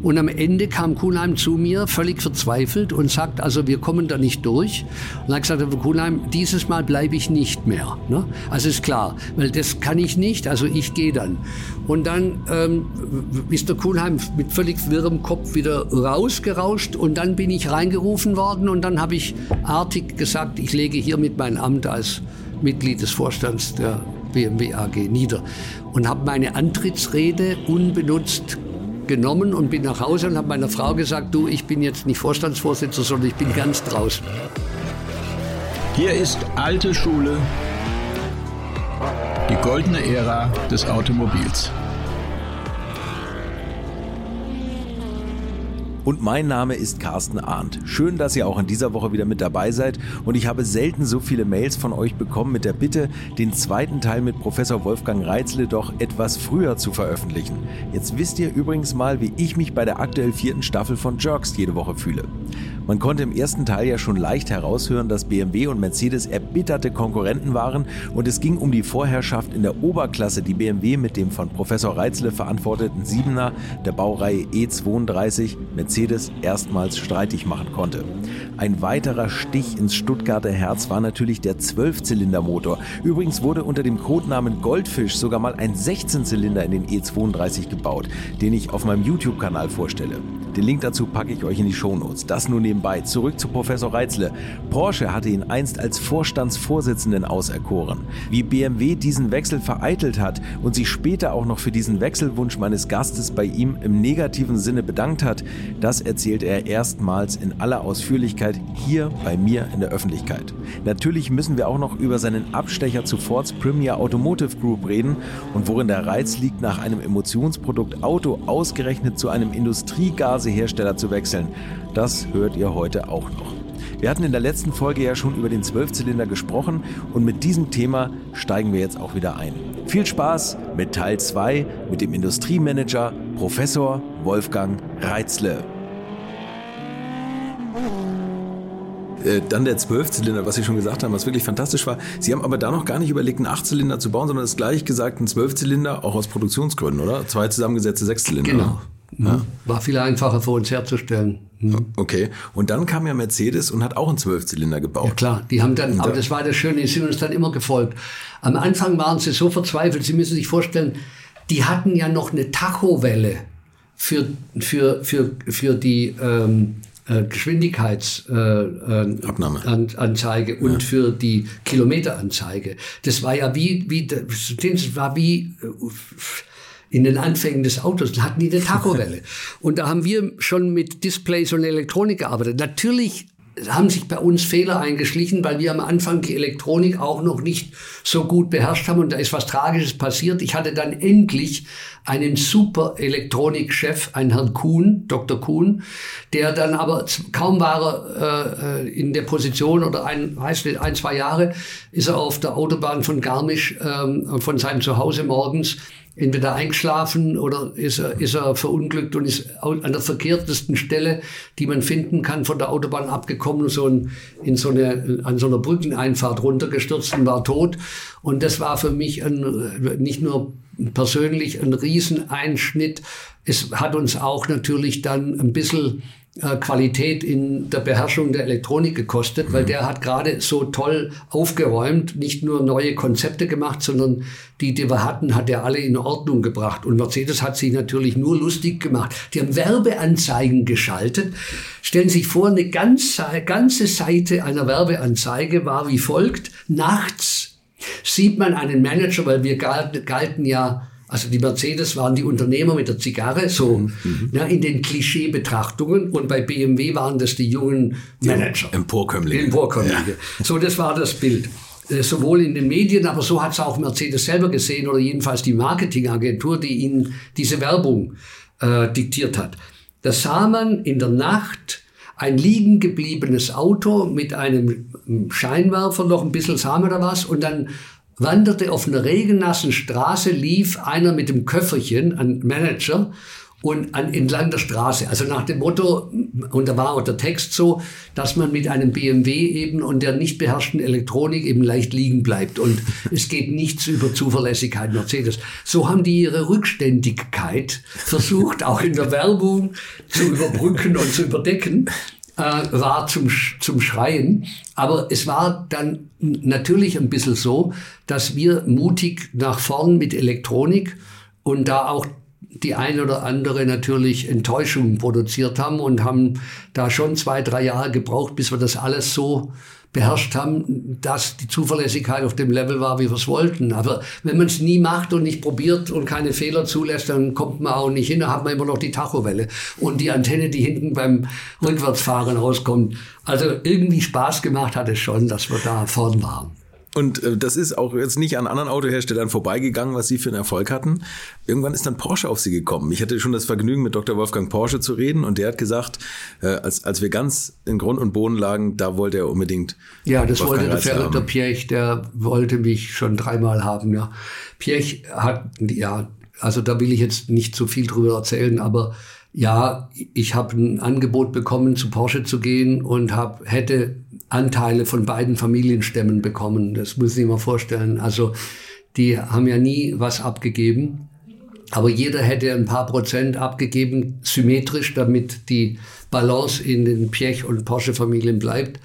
Und am Ende kam Kuhnheim zu mir, völlig verzweifelt und sagt, also wir kommen da nicht durch. Und dann gesagt, Kuhnheim, dieses Mal bleibe ich nicht mehr. Ne? Also ist klar, weil das kann ich nicht, also ich gehe dann. Und dann ähm, ist der Kuhnheim mit völlig wirrem Kopf wieder rausgerauscht und dann bin ich reingerufen worden und dann habe ich artig gesagt, ich lege hiermit mein Amt als Mitglied des Vorstands der BMW AG nieder und habe meine Antrittsrede unbenutzt genommen und bin nach Hause und habe meiner Frau gesagt, du, ich bin jetzt nicht Vorstandsvorsitzender, sondern ich bin ganz draußen. Hier ist alte Schule, die goldene Ära des Automobils. Und mein Name ist Carsten Arndt. Schön, dass ihr auch in dieser Woche wieder mit dabei seid. Und ich habe selten so viele Mails von euch bekommen mit der Bitte, den zweiten Teil mit Professor Wolfgang Reitzle doch etwas früher zu veröffentlichen. Jetzt wisst ihr übrigens mal, wie ich mich bei der aktuell vierten Staffel von Jerks jede Woche fühle. Man konnte im ersten Teil ja schon leicht heraushören, dass BMW und Mercedes erbitterte Konkurrenten waren und es ging um die Vorherrschaft in der Oberklasse, die BMW mit dem von Professor Reitzle verantworteten Siebener der Baureihe E32 Mercedes erstmals streitig machen konnte. Ein weiterer Stich ins Stuttgarter Herz war natürlich der Zwölfzylindermotor. Übrigens wurde unter dem Codenamen Goldfisch sogar mal ein 16-Zylinder in den E32 gebaut, den ich auf meinem YouTube-Kanal vorstelle. Den Link dazu packe ich euch in die Shownotes. Das nur nebenbei. Zurück zu Professor Reitzle. Porsche hatte ihn einst als Vorstandsvorsitzenden auserkoren. Wie BMW diesen Wechsel vereitelt hat und sich später auch noch für diesen Wechselwunsch meines Gastes bei ihm im negativen Sinne bedankt hat, das erzählt er erstmals in aller Ausführlichkeit hier bei mir in der Öffentlichkeit. Natürlich müssen wir auch noch über seinen Abstecher zu Fords Premier Automotive Group reden und worin der Reiz liegt, nach einem Emotionsprodukt Auto ausgerechnet zu einem Industriegase Hersteller zu wechseln. Das hört ihr heute auch noch. Wir hatten in der letzten Folge ja schon über den Zwölfzylinder gesprochen und mit diesem Thema steigen wir jetzt auch wieder ein. Viel Spaß mit Teil 2 mit dem Industriemanager Professor Wolfgang Reitzle. Äh, dann der Zwölfzylinder, was Sie schon gesagt haben, was wirklich fantastisch war. Sie haben aber da noch gar nicht überlegt, einen Achtzylinder zu bauen, sondern es gleich gesagt, einen Zwölfzylinder, auch aus Produktionsgründen, oder? Zwei zusammengesetzte Sechszylinder. Genau. Ja. War viel einfacher für uns herzustellen. Mhm. Okay. Und dann kam ja Mercedes und hat auch einen Zwölfzylinder gebaut. Ja klar, die haben dann, aber das war das Schöne, die sind uns dann immer gefolgt. Am Anfang waren sie so verzweifelt, Sie müssen sich vorstellen, die hatten ja noch eine Tachowelle für, für, für, für die ähm, äh, Geschwindigkeitsanzeige äh, äh, und ja. für die Kilometeranzeige. Das war ja wie, wie das war wie äh, in den Anfängen des Autos hatten die eine Tachowelle. und da haben wir schon mit Displays und Elektronik gearbeitet. Natürlich haben sich bei uns Fehler eingeschlichen, weil wir am Anfang die Elektronik auch noch nicht so gut beherrscht haben und da ist was Tragisches passiert. Ich hatte dann endlich einen super Elektronikchef, einen Herrn Kuhn, Dr. Kuhn, der dann aber kaum war er äh, in der Position oder ein, weiß nicht, ein, zwei Jahre ist er auf der Autobahn von Garmisch ähm, von seinem Zuhause morgens entweder eingeschlafen oder ist er, ist er verunglückt und ist an der verkehrtesten Stelle, die man finden kann, von der Autobahn abgekommen, so in, in so eine, an so einer Brückeneinfahrt runtergestürzt und war tot. Und das war für mich ein, nicht nur persönlich ein Rieseneinschnitt. Es hat uns auch natürlich dann ein bisschen Qualität in der Beherrschung der Elektronik gekostet, weil mhm. der hat gerade so toll aufgeräumt, nicht nur neue Konzepte gemacht, sondern die, die wir hatten, hat er alle in Ordnung gebracht. Und Mercedes hat sich natürlich nur lustig gemacht. Die haben Werbeanzeigen geschaltet. Stellen Sie sich vor, eine ganze, ganze Seite einer Werbeanzeige war wie folgt. Nachts sieht man einen Manager, weil wir galten ja also die Mercedes waren die Unternehmer mit der Zigarre, so mhm. ja, in den Klischeebetrachtungen. Und bei BMW waren das die jungen Manager. Emporkömmlinge. Emporkömmlinge. Ja. So, das war das Bild. Äh, sowohl in den Medien, aber so hat es auch Mercedes selber gesehen oder jedenfalls die Marketingagentur, die ihnen diese Werbung äh, diktiert hat. Da sah man in der Nacht ein liegen gebliebenes Auto mit einem Scheinwerfer, noch ein bisschen man da was und dann wanderte auf einer regennassen Straße, lief einer mit dem Köfferchen, ein Manager, und an, entlang der Straße. Also nach dem Motto, und da war auch der Text so, dass man mit einem BMW eben und der nicht beherrschten Elektronik eben leicht liegen bleibt. Und es geht nichts über Zuverlässigkeit Mercedes. So haben die ihre Rückständigkeit versucht, auch in der Werbung zu überbrücken und zu überdecken äh, war zum, zum Schreien. Aber es war dann natürlich ein bisschen so, dass wir mutig nach vorn mit Elektronik und da auch die ein oder andere natürlich Enttäuschung produziert haben und haben da schon zwei, drei Jahre gebraucht, bis wir das alles so beherrscht haben, dass die Zuverlässigkeit auf dem Level war, wie wir es wollten. Aber wenn man es nie macht und nicht probiert und keine Fehler zulässt, dann kommt man auch nicht hin, dann hat man immer noch die Tachowelle und die Antenne, die hinten beim Rückwärtsfahren rauskommt. Also irgendwie Spaß gemacht hat es schon, dass wir da vorn waren. Und äh, das ist auch jetzt nicht an anderen Autoherstellern vorbeigegangen, was sie für einen Erfolg hatten. Irgendwann ist dann Porsche auf sie gekommen. Ich hatte schon das Vergnügen, mit Dr. Wolfgang Porsche zu reden und der hat gesagt, äh, als, als wir ganz in Grund und Boden lagen, da wollte er unbedingt. Ja, das Wolfgang wollte der Verritter Piech, der wollte mich schon dreimal haben, ja. Piech hat, ja, also da will ich jetzt nicht zu viel drüber erzählen, aber ja, ich habe ein Angebot bekommen, zu Porsche zu gehen und hab, hätte Anteile von beiden Familienstämmen bekommen. Das muss ich mir vorstellen. Also die haben ja nie was abgegeben. Aber jeder hätte ein paar Prozent abgegeben, symmetrisch, damit die Balance in den Piech- und Porsche-Familien bleibt.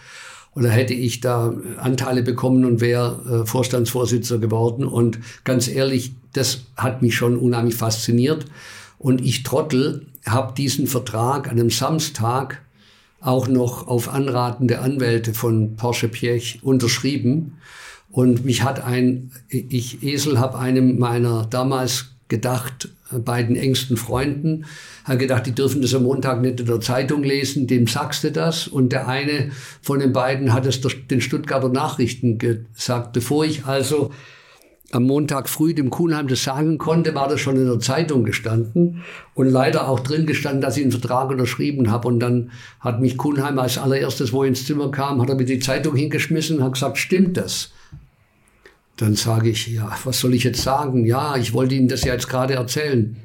Oder hätte ich da Anteile bekommen und wäre äh, Vorstandsvorsitzender geworden. Und ganz ehrlich, das hat mich schon unheimlich fasziniert. Und ich Trottel habe diesen Vertrag an einem Samstag auch noch auf Anraten der Anwälte von Porsche Piech unterschrieben. Und mich hat ein, ich Esel habe einem meiner damals gedacht, beiden engsten Freunden, hat gedacht, die dürfen das am Montag nicht in der Zeitung lesen, dem sagst du das. Und der eine von den beiden hat es den Stuttgarter Nachrichten gesagt. Bevor ich also am Montag früh dem Kuhnheim das sagen konnte, war das schon in der Zeitung gestanden und leider auch drin gestanden, dass ich einen Vertrag unterschrieben habe. Und dann hat mich Kuhnheim als allererstes, wo er ins Zimmer kam, hat er mir die Zeitung hingeschmissen und hat gesagt, stimmt das? Dann sage ich, ja, was soll ich jetzt sagen? Ja, ich wollte Ihnen das ja jetzt gerade erzählen.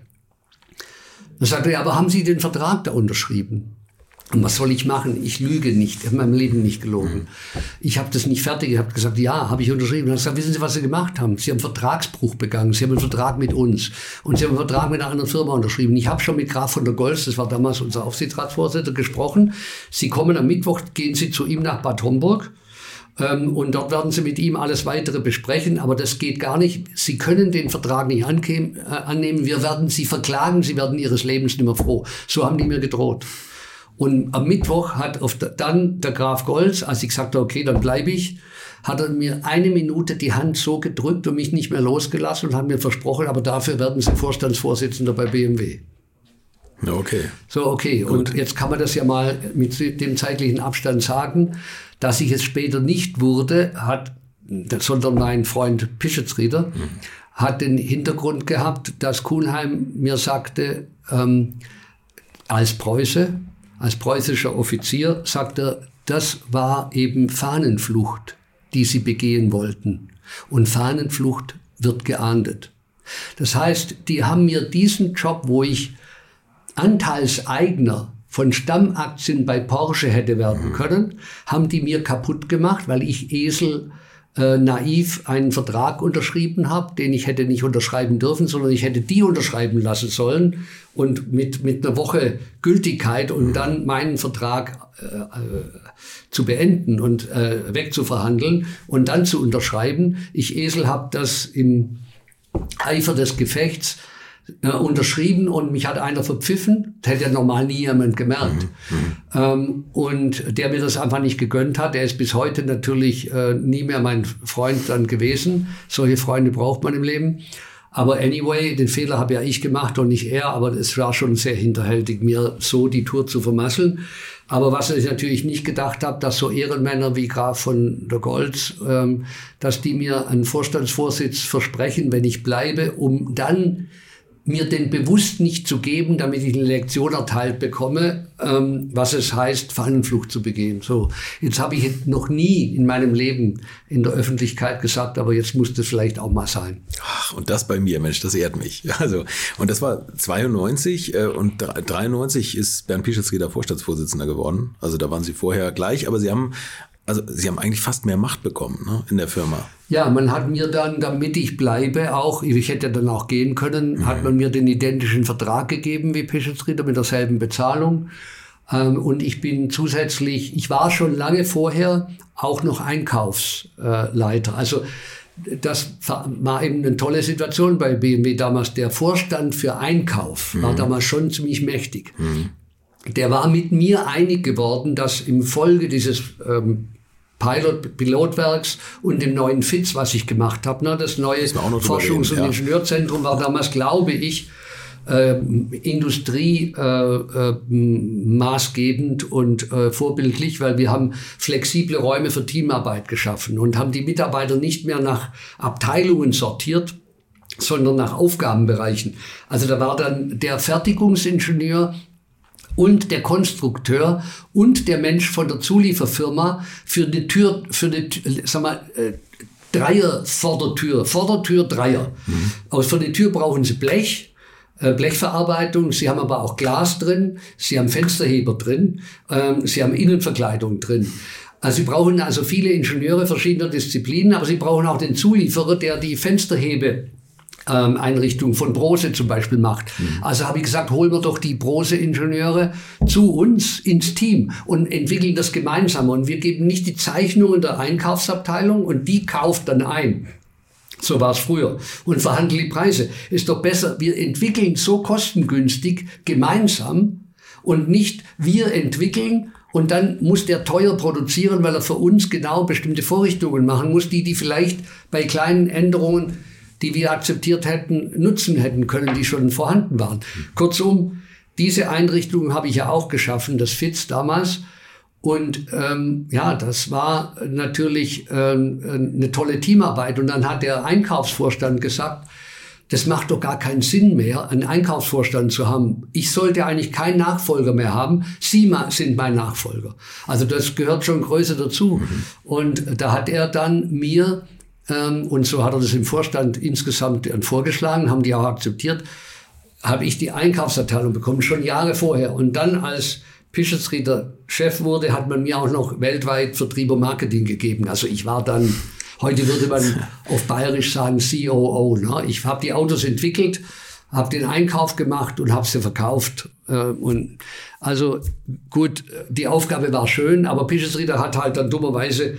Dann sagt er, aber haben Sie den Vertrag da unterschrieben? Und was soll ich machen? Ich lüge nicht. Ich habe meinem Leben nicht gelogen. Ich habe das nicht fertig. Ich habe gesagt, ja, habe ich unterschrieben. Und gesagt, wissen Sie, was Sie gemacht haben? Sie haben Vertragsbruch begangen. Sie haben einen Vertrag mit uns. Und Sie haben einen Vertrag mit einer anderen Firma unterschrieben. Ich habe schon mit Graf von der Golz, das war damals unser Aufsichtsratsvorsitzender, gesprochen. Sie kommen am Mittwoch, gehen Sie zu ihm nach Bad Homburg. Ähm, und dort werden Sie mit ihm alles weitere besprechen. Aber das geht gar nicht. Sie können den Vertrag nicht äh, annehmen. Wir werden Sie verklagen. Sie werden Ihres Lebens nicht mehr froh. So haben die mir gedroht. Und am Mittwoch hat auf der, dann der Graf Golz, als ich sagte, okay, dann bleibe ich, hat er mir eine Minute die Hand so gedrückt und mich nicht mehr losgelassen und hat mir versprochen, aber dafür werden Sie Vorstandsvorsitzender bei BMW. Okay. So, okay. Gut. Und jetzt kann man das ja mal mit dem zeitlichen Abstand sagen. Dass ich es später nicht wurde, hat, sondern mein Freund Pischetzrieder, mhm. hat den Hintergrund gehabt, dass Kuhnheim mir sagte, ähm, als Preuße, als preußischer Offizier, sagt er, das war eben Fahnenflucht, die sie begehen wollten. Und Fahnenflucht wird geahndet. Das heißt, die haben mir diesen Job, wo ich Anteilseigner von Stammaktien bei Porsche hätte werden können, haben die mir kaputt gemacht, weil ich Esel äh, naiv einen Vertrag unterschrieben habe, den ich hätte nicht unterschreiben dürfen, sondern ich hätte die unterschreiben lassen sollen und mit, mit einer Woche Gültigkeit und dann meinen Vertrag äh, äh, zu beenden und äh, wegzuverhandeln und dann zu unterschreiben. Ich Esel habe das im Eifer des Gefechts äh, unterschrieben und mich hat einer verpfiffen. Das hätte ja normal nie jemand gemerkt. Mhm. mhm. Ähm, und der mir das einfach nicht gegönnt hat. Der ist bis heute natürlich äh, nie mehr mein Freund dann gewesen. Solche Freunde braucht man im Leben. Aber anyway, den Fehler habe ja ich gemacht und nicht er, aber es war schon sehr hinterhältig, mir so die Tour zu vermasseln. Aber was ich natürlich nicht gedacht habe, dass so Ehrenmänner wie Graf von der Goltz, ähm, dass die mir einen Vorstandsvorsitz versprechen, wenn ich bleibe, um dann mir den bewusst nicht zu geben, damit ich eine Lektion erteilt bekomme, ähm, was es heißt, Fahnenflucht zu begehen. So, jetzt habe ich noch nie in meinem Leben in der Öffentlichkeit gesagt, aber jetzt muss das vielleicht auch mal sein. Ach, und das bei mir, Mensch, das ehrt mich. Also, und das war 92 äh, und 93 ist Bernd Pischetsrieder Vorstandsvorsitzender geworden. Also da waren Sie vorher gleich, aber Sie haben also Sie haben eigentlich fast mehr Macht bekommen ne, in der Firma. Ja, man hat mir dann, damit ich bleibe, auch, ich hätte dann auch gehen können, mhm. hat man mir den identischen Vertrag gegeben wie Pischetsrieder mit derselben Bezahlung. Ähm, und ich bin zusätzlich, ich war schon lange vorher auch noch Einkaufsleiter. Also das war eben eine tolle Situation bei BMW damals. Der Vorstand für Einkauf mhm. war damals schon ziemlich mächtig. Mhm. Der war mit mir einig geworden, dass im Folge dieses ähm, Pilot, Pilotwerks und dem neuen FITS, was ich gemacht habe. Ne? Das neue Forschungs- und ja. Ingenieurzentrum war damals, glaube ich, äh, Industrie äh, äh, maßgebend und äh, vorbildlich, weil wir haben flexible Räume für Teamarbeit geschaffen und haben die Mitarbeiter nicht mehr nach Abteilungen sortiert, sondern nach Aufgabenbereichen. Also da war dann der Fertigungsingenieur und der Konstrukteur und der Mensch von der Zulieferfirma für die Tür, für die, sag mal, äh, Dreier Vordertür, Vordertür Dreier. Mhm. Aus für die Tür brauchen Sie Blech, äh, Blechverarbeitung, Sie haben aber auch Glas drin, Sie haben Fensterheber drin, ähm, Sie haben Innenverkleidung drin. Also Sie brauchen also viele Ingenieure verschiedener Disziplinen, aber Sie brauchen auch den Zulieferer, der die Fensterhebe ähm, Einrichtung von Brose zum Beispiel macht. Mhm. Also habe ich gesagt, holen wir doch die Brose-Ingenieure zu uns ins Team und entwickeln das gemeinsam. Und wir geben nicht die Zeichnungen der Einkaufsabteilung und die kauft dann ein. So war es früher. Und verhandeln die Preise. Ist doch besser, wir entwickeln so kostengünstig gemeinsam und nicht wir entwickeln und dann muss der teuer produzieren, weil er für uns genau bestimmte Vorrichtungen machen muss, die die vielleicht bei kleinen Änderungen die wir akzeptiert hätten, nutzen hätten können, die schon vorhanden waren. Kurzum, diese Einrichtung habe ich ja auch geschaffen, das FITS damals. Und ähm, ja, das war natürlich ähm, eine tolle Teamarbeit. Und dann hat der Einkaufsvorstand gesagt, das macht doch gar keinen Sinn mehr, einen Einkaufsvorstand zu haben. Ich sollte eigentlich keinen Nachfolger mehr haben. Sie sind mein Nachfolger. Also das gehört schon größer dazu. Mhm. Und da hat er dann mir und so hat er das im Vorstand insgesamt vorgeschlagen, haben die auch akzeptiert, habe ich die Einkaufsabteilung bekommen, schon Jahre vorher. Und dann, als Pischetsrieder Chef wurde, hat man mir auch noch weltweit Vertrieb und Marketing gegeben. Also ich war dann, heute würde man auf Bayerisch sagen, COO. Ne? Ich habe die Autos entwickelt, habe den Einkauf gemacht und habe sie verkauft. Äh, und also gut, die Aufgabe war schön, aber Pischetsrieder hat halt dann dummerweise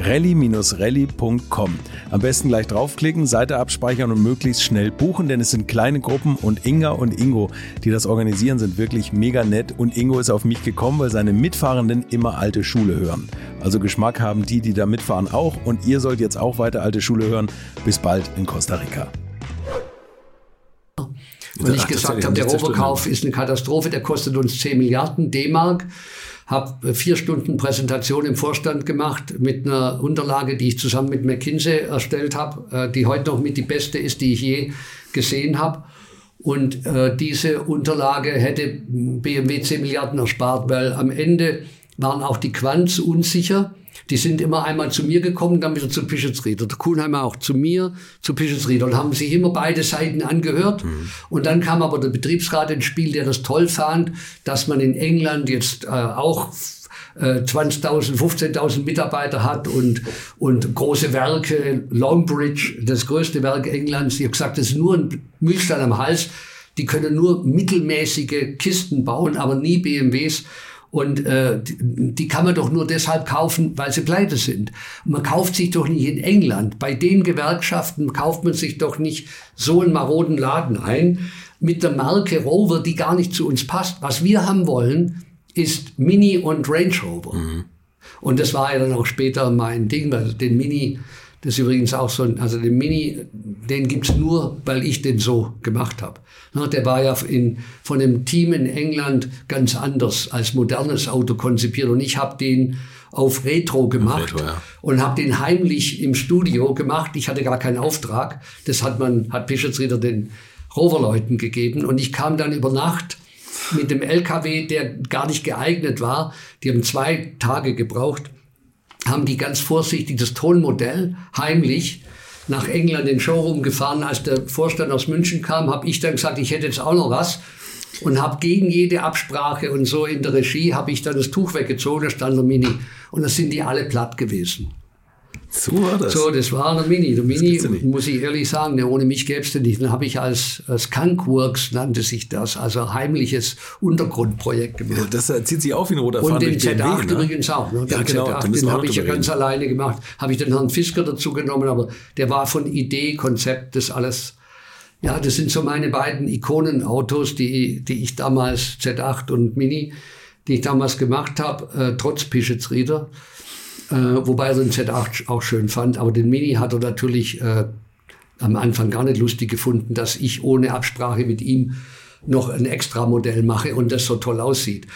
rally-rally.com. Am besten gleich draufklicken, Seite abspeichern und möglichst schnell buchen, denn es sind kleine Gruppen und Inga und Ingo, die das organisieren, sind wirklich mega nett und Ingo ist auf mich gekommen, weil seine Mitfahrenden immer alte Schule hören. Also Geschmack haben die, die da mitfahren auch und ihr sollt jetzt auch weiter alte Schule hören. Bis bald in Costa Rica. Und ich gesagt habe, der Roverkauf ist eine Katastrophe, der kostet uns 10 Milliarden D-Mark habe vier Stunden Präsentation im Vorstand gemacht mit einer Unterlage, die ich zusammen mit McKinsey erstellt habe, äh, die heute noch mit die beste ist, die ich je gesehen habe. Und äh, diese Unterlage hätte BMW 10 Milliarden erspart, weil am Ende waren auch die Quants unsicher. Die sind immer einmal zu mir gekommen, dann wieder zu Pischetsrieder. Der Kuhnheimer auch zu mir, zu Pischetsrieder und haben sich immer beide Seiten angehört. Mhm. Und dann kam aber der Betriebsrat ins Spiel, der das toll fand, dass man in England jetzt äh, auch 20.000, äh, 15.000 Mitarbeiter hat und, und große Werke, Longbridge, das größte Werk Englands. Ich habe gesagt, das ist nur ein Mühlstein am Hals. Die können nur mittelmäßige Kisten bauen, aber nie BMWs. Und äh, die, kann man doch nur deshalb kaufen, weil sie pleite sind. Man kauft sich doch nicht in England. Bei den Gewerkschaften kauft man sich doch nicht so einen maroden Laden ein mit der Marke Rover, die gar nicht zu uns passt. Was wir haben wollen, ist Mini und Range Rover. Mhm. Und das war ja dann auch später mein Ding, weil den Mini das ist übrigens auch so ein, also den Mini, den gibt's nur, weil ich den so gemacht habe. Der war ja in, von dem Team in England ganz anders als modernes Auto konzipiert und ich habe den auf Retro gemacht Retro, ja. und habe den heimlich im Studio gemacht. Ich hatte gar keinen Auftrag. Das hat man, hat Bischofsrieder den Roverleuten gegeben und ich kam dann über Nacht mit dem LKW, der gar nicht geeignet war. Die haben zwei Tage gebraucht haben die ganz vorsichtig das Tonmodell heimlich nach England in den Showroom gefahren. Als der Vorstand aus München kam, habe ich dann gesagt, ich hätte jetzt auch noch was und habe gegen jede Absprache und so in der Regie habe ich dann das Tuch weggezogen, da stand der Mini und da sind die alle platt gewesen. So war das. So, das war der Mini. Der Mini, muss ich ehrlich sagen, ne, ohne mich gäbe es den nicht. Dann habe ich als, als Kankworks, nannte sich das, also heimliches Untergrundprojekt gemacht. Ja, das zieht sich auch wie ein roter Und den Z8 BMW, ne? übrigens auch. Ne? Den ja, genau, Z8, den habe ich ja ganz alleine gemacht. Habe ich den Herrn Fisker dazu genommen, aber der war von Idee, Konzept, das alles. Ja, das sind so meine beiden Ikonenautos, die, die ich damals, Z8 und Mini, die ich damals gemacht habe, äh, trotz Pischetsrieder. Äh, wobei er den Z8 auch schön fand. Aber den Mini hat er natürlich äh, am Anfang gar nicht lustig gefunden, dass ich ohne Absprache mit ihm noch ein Extra-Modell mache und das so toll aussieht.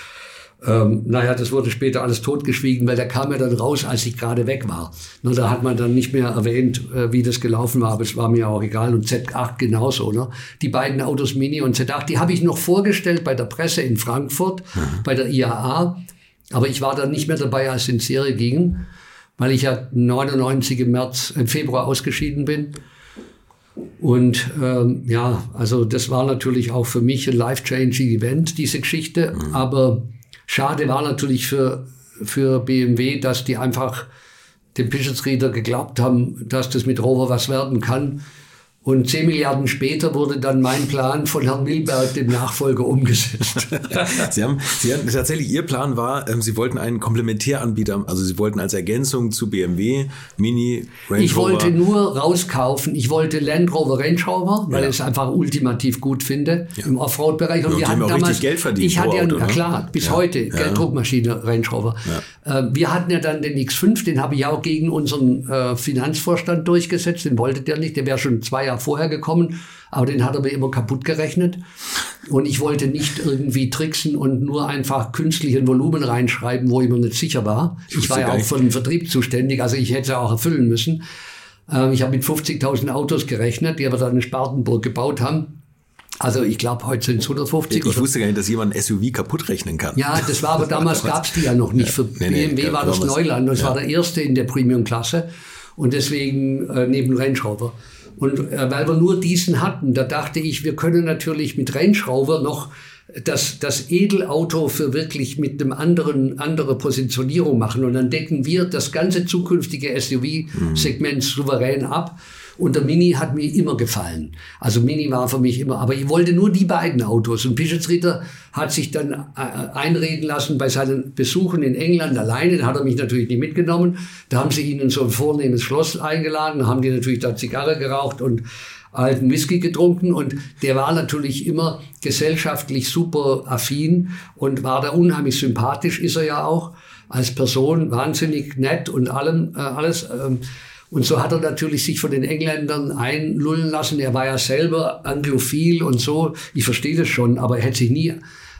Ähm, naja, das wurde später alles totgeschwiegen, weil der kam ja dann raus, als ich gerade weg war. Na, da hat man dann nicht mehr erwähnt, äh, wie das gelaufen war, aber es war mir auch egal. Und Z8 genauso. Ne? Die beiden Autos Mini und Z8, die habe ich noch vorgestellt bei der Presse in Frankfurt, mhm. bei der IAA. Aber ich war dann nicht mehr dabei, als es in Serie ging, weil ich ja 99 im März, im Februar ausgeschieden bin. Und ähm, ja, also das war natürlich auch für mich ein life-changing Event, diese Geschichte. Mhm. Aber schade war natürlich für, für BMW, dass die einfach dem Pischetsrieder geglaubt haben, dass das mit Rover was werden kann. Und zehn Milliarden später wurde dann mein Plan von Herrn Milberg, dem Nachfolger, umgesetzt. Sie haben, Sie haben tatsächlich Ihr Plan war, ähm, Sie wollten einen Komplementäranbieter, also Sie wollten als Ergänzung zu BMW Mini Range Rover. Ich wollte nur rauskaufen. Ich wollte Land Rover Range Rover, weil ja. ich es einfach ultimativ gut finde ja. im Offroad-Bereich. Und ja, wir hatten damals Geld verdient. Ich hatte ja, Auto, ne? klar, bis heute Gelddruckmaschine Range Rover. Äh, wir hatten ja dann den X5, den habe ich auch gegen unseren äh, Finanzvorstand durchgesetzt. Den wollte der nicht. Der wäre schon zwei Jahre Jahr vorher gekommen, aber den hat er mir immer kaputt gerechnet. Und ich wollte nicht irgendwie tricksen und nur einfach künstlichen Volumen reinschreiben, wo ich mir nicht sicher war. Ich war ja auch für den Vertrieb zuständig, also ich hätte es auch erfüllen müssen. Ähm, ich habe mit 50.000 Autos gerechnet, die wir dann in Spartenburg gebaut haben. Also ich glaube, heute sind es 150. Ich, ich wusste gar nicht, dass jemand ein SUV kaputt rechnen kann. Ja, das war aber damals gab es die ja noch nicht. Für nee, BMW nee, war das Neuland es ja. war der erste in der Premium-Klasse und deswegen äh, neben Range Rover. Und äh, weil wir nur diesen hatten, da dachte ich, wir können natürlich mit Rover noch das, das Edelauto für wirklich mit einem anderen, andere Positionierung machen. Und dann decken wir das ganze zukünftige SUV-Segment souverän ab. Und der Mini hat mir immer gefallen. Also Mini war für mich immer, aber ich wollte nur die beiden Autos. Und Pischetsritter hat sich dann äh, einreden lassen bei seinen Besuchen in England alleine. Da hat er mich natürlich nicht mitgenommen. Da haben sie ihn in so ein vornehmes Schloss eingeladen, haben die natürlich da Zigarre geraucht und alten Whisky getrunken und der war natürlich immer gesellschaftlich super affin und war da unheimlich sympathisch, ist er ja auch als Person wahnsinnig nett und allem, äh, alles. Ähm, und so hat er natürlich sich von den Engländern einlullen lassen. Er war ja selber anglophil und so. Ich verstehe das schon, aber er hätte sich nie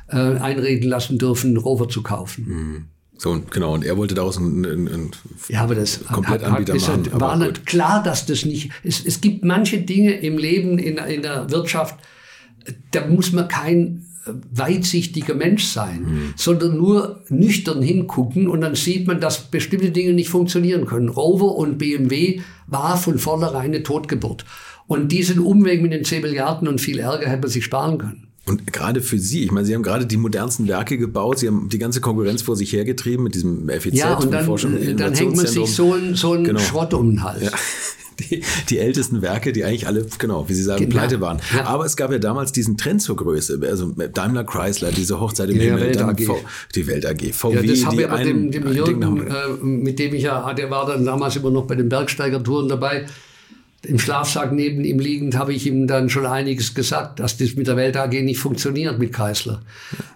äh, einreden lassen dürfen, einen Rover zu kaufen. Mhm. So, genau, und er wollte daraus ein, ein, ein ja, aber das Komplettanbieter hat, hat, machen. War aber klar, dass das nicht, es, es gibt manche Dinge im Leben, in, in der Wirtschaft, da muss man kein weitsichtiger Mensch sein, mhm. sondern nur nüchtern hingucken und dann sieht man, dass bestimmte Dinge nicht funktionieren können. Rover und BMW war von vornherein eine Totgeburt. Und diesen Umweg mit den 10 Milliarden und viel Ärger hätte man sich sparen können. Und gerade für Sie, ich meine, Sie haben gerade die modernsten Werke gebaut, Sie haben die ganze Konkurrenz vor sich hergetrieben mit diesem FEZ. Ja, und dann, dann hängt man sich so einen so genau. Schrott um den Hals. Ja die, die ältesten Werke, die eigentlich alle, genau, wie Sie sagen, genau. pleite waren. Ja. Aber es gab ja damals diesen Trend zur Größe. Also Daimler Chrysler, diese Hochzeit im ja, Himmel, Welt AG. V, die Welt AG, VW. Ja, das habe ich aber dem, dem Jürgen, äh, mit dem ich ja, der war dann damals immer noch bei den Bergsteigertouren dabei. Im Schlafsack neben ihm liegend habe ich ihm dann schon einiges gesagt, dass das mit der Welt AG nicht funktioniert mit Chrysler.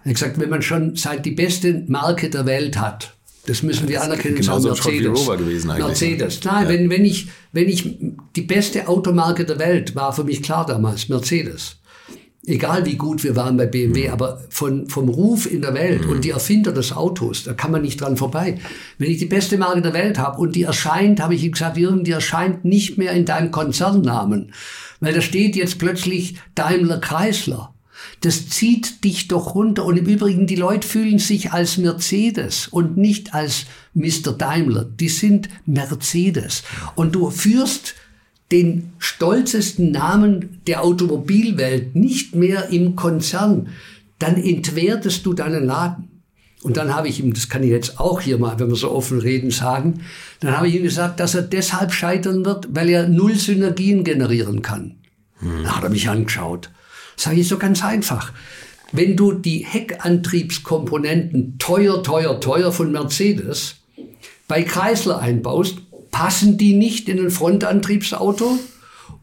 Er hat gesagt, wenn man schon seit die beste Marke der Welt hat, das müssen wir anerkennen. Genau so Mercedes. Gewesen eigentlich. Mercedes. Nein, ja. wenn, wenn, ich, wenn ich, die beste Automarke der Welt war für mich klar damals, Mercedes. Egal wie gut wir waren bei BMW, mhm. aber von, vom Ruf in der Welt mhm. und die Erfinder des Autos, da kann man nicht dran vorbei. Wenn ich die beste Marke der Welt habe und die erscheint, habe ich ihm gesagt, Jürgen, die erscheint nicht mehr in deinem Konzernnamen. Weil da steht jetzt plötzlich Daimler Chrysler. Das zieht dich doch runter. Und im Übrigen, die Leute fühlen sich als Mercedes und nicht als Mr. Daimler. Die sind Mercedes. Und du führst den stolzesten Namen der Automobilwelt nicht mehr im Konzern. Dann entwertest du deinen Laden. Und dann habe ich ihm, das kann ich jetzt auch hier mal, wenn wir so offen reden, sagen, dann habe ich ihm gesagt, dass er deshalb scheitern wird, weil er null Synergien generieren kann. Hm. Da hat er mich angeschaut. Sage ich so ganz einfach. Wenn du die Heckantriebskomponenten teuer, teuer, teuer von Mercedes bei Chrysler einbaust, passen die nicht in ein Frontantriebsauto?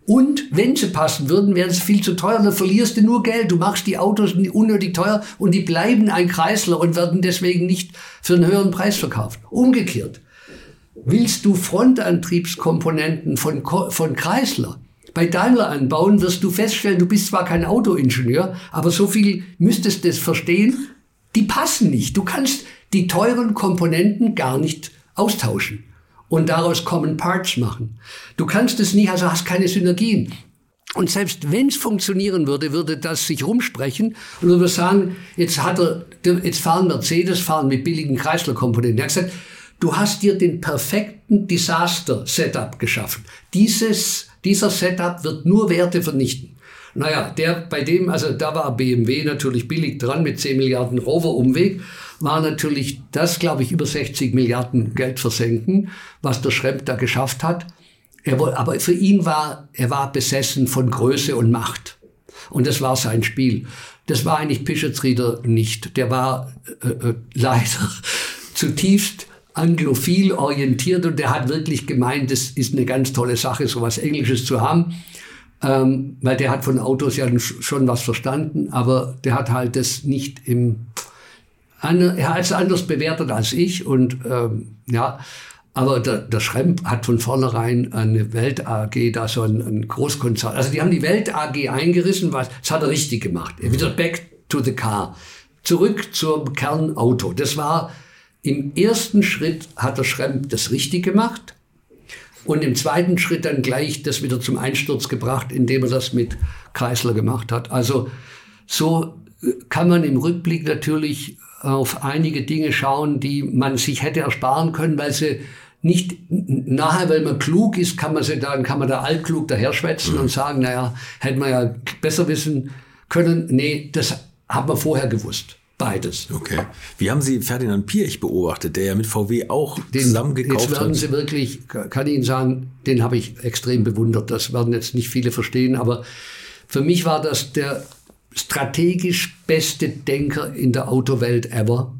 Und wenn sie passen würden, wären sie viel zu teuer, dann verlierst du nur Geld. Du machst die Autos unnötig teuer und die bleiben ein Chrysler und werden deswegen nicht für einen höheren Preis verkauft. Umgekehrt. Willst du Frontantriebskomponenten von, von Chrysler, bei Daimler anbauen, wirst du feststellen, du bist zwar kein Autoingenieur, aber so viel müsstest du verstehen, die passen nicht. Du kannst die teuren Komponenten gar nicht austauschen und daraus Common Parts machen. Du kannst es nicht, also hast keine Synergien. Und selbst wenn es funktionieren würde, würde das sich rumsprechen und würde sagen, jetzt hat er, jetzt fahren Mercedes, fahren mit billigen Kreisler-Komponenten. Er hat gesagt, du hast dir den perfekten Disaster-Setup geschaffen. Dieses dieser Setup wird nur Werte vernichten. Naja, der, bei dem, also da war BMW natürlich billig dran mit 10 Milliarden Rover-Umweg, war natürlich das, glaube ich, über 60 Milliarden Geld versenken, was der Schremp da geschafft hat. Er, aber für ihn war, er war besessen von Größe und Macht. Und das war sein Spiel. Das war eigentlich Pischetsrieder nicht. Der war äh, äh, leider zutiefst anglophil orientiert und der hat wirklich gemeint, das ist eine ganz tolle Sache, so was Englisches zu haben. Ähm, weil der hat von Autos ja schon was verstanden, aber der hat halt das nicht im, er hat es anders bewertet als ich und ähm, ja, aber der, der Schremp hat von vornherein eine Welt AG, da so ein, ein Großkonzern. Also die haben die Welt AG eingerissen, was, das hat er richtig gemacht. Er wieder back to the car. Zurück zum Kernauto. Das war im ersten Schritt hat der Schremp das richtig gemacht und im zweiten Schritt dann gleich das wieder zum Einsturz gebracht, indem er das mit Kreisler gemacht hat. Also so äh, kann man im Rückblick natürlich auf einige Dinge schauen, die man sich hätte ersparen können, weil sie nicht nachher, weil man klug ist, kann man sie dann, kann man da altklug daherschwätzen mhm. und sagen, naja, hätte man ja besser wissen können. Nee, das hat man vorher gewusst. Beides. Okay. Wie haben Sie Ferdinand Pirch beobachtet, der ja mit VW auch Den, zusammengekauft jetzt werden hat? Sie wirklich, kann ich Ihnen sagen, den habe ich extrem bewundert. Das werden jetzt nicht viele verstehen, aber für mich war das der strategisch beste Denker in der Autowelt ever.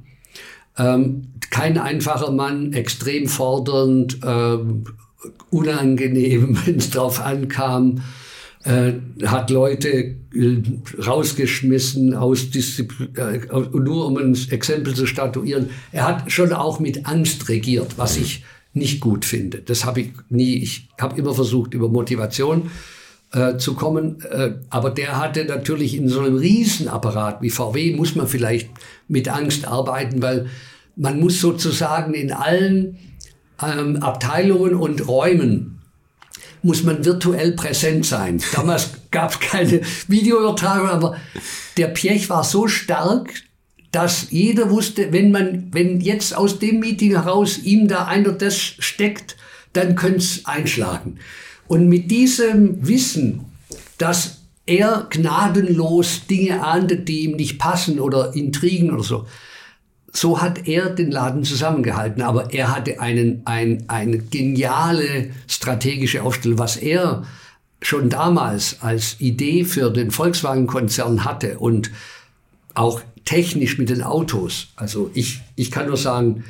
Ähm, kein einfacher Mann, extrem fordernd, ähm, unangenehm, wenn es drauf ankam, äh, hat Leute äh, rausgeschmissen aus Disziplin, äh, nur um ein Exempel zu statuieren. Er hat schon auch mit Angst regiert, was ich nicht gut finde. Das habe ich nie. Ich habe immer versucht, über Motivation äh, zu kommen. Äh, aber der hatte natürlich in so einem Riesenapparat wie VW muss man vielleicht mit Angst arbeiten, weil man muss sozusagen in allen ähm, Abteilungen und Räumen muss man virtuell präsent sein. Damals gab es keine Videoübertragung, aber der Piech war so stark, dass jeder wusste, wenn man, wenn jetzt aus dem Meeting heraus ihm da einer das steckt, dann könnte es einschlagen. Und mit diesem Wissen, dass er gnadenlos Dinge ahndet, die ihm nicht passen oder Intrigen oder so, so hat er den Laden zusammengehalten. Aber er hatte einen, ein, eine geniale strategische Aufstellung, was er schon damals als Idee für den Volkswagen-Konzern hatte und auch technisch mit den Autos. Also ich, ich kann nur sagen,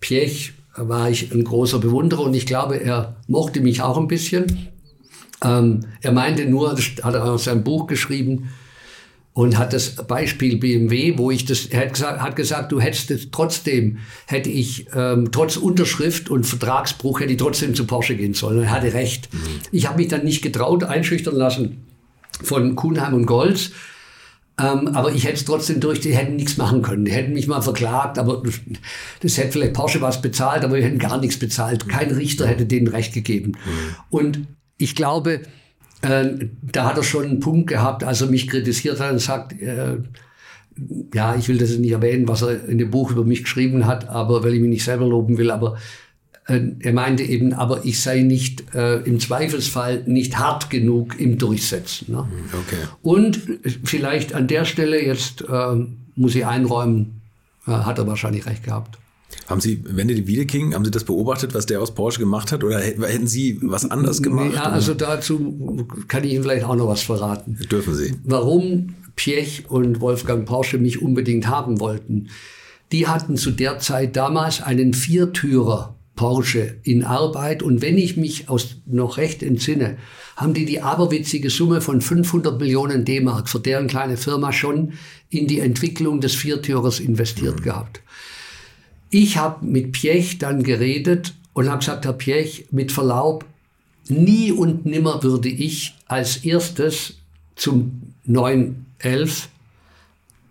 Piech war ich ein großer Bewunderer und ich glaube, er mochte mich auch ein bisschen. Ähm, er meinte nur, das hat er aus seinem Buch geschrieben, und hat das Beispiel BMW, wo ich das, er hat gesagt, hat gesagt du hättest es trotzdem, hätte ich ähm, trotz Unterschrift und Vertragsbruch, hätte ich trotzdem zu Porsche gehen sollen. Und er hatte recht. Mhm. Ich habe mich dann nicht getraut, einschüchtern lassen von Kuhnheim und Golz. Ähm, aber ich hätte es trotzdem durch, die hätten nichts machen können. Die hätten mich mal verklagt, aber das, das hätte vielleicht Porsche was bezahlt, aber wir hätten gar nichts bezahlt. Kein Richter hätte denen Recht gegeben. Mhm. Und ich glaube, äh, da hat er schon einen Punkt gehabt, als er mich kritisiert hat und sagt, äh, ja, ich will das nicht erwähnen, was er in dem Buch über mich geschrieben hat, aber weil ich mich nicht selber loben will, aber er meinte eben, aber ich sei nicht äh, im Zweifelsfall nicht hart genug im Durchsetzen. Ne? Okay. Und vielleicht an der Stelle jetzt äh, muss ich einräumen, äh, hat er wahrscheinlich recht gehabt. Haben Sie Wendy Wiedeking, haben Sie das beobachtet, was der aus Porsche gemacht hat? Oder hätten Sie was anders gemacht? Ja, also dazu kann ich Ihnen vielleicht auch noch was verraten. Dürfen Sie. Warum Piech und Wolfgang Porsche mich unbedingt haben wollten. Die hatten zu der Zeit damals einen Viertürer Porsche in Arbeit und wenn ich mich aus noch recht entsinne, haben die die aberwitzige Summe von 500 Millionen D-Mark für deren kleine Firma schon in die Entwicklung des Viertürers investiert mhm. gehabt. Ich habe mit Piech dann geredet und habe gesagt, Herr Piech, mit Verlaub, nie und nimmer würde ich als erstes zum 911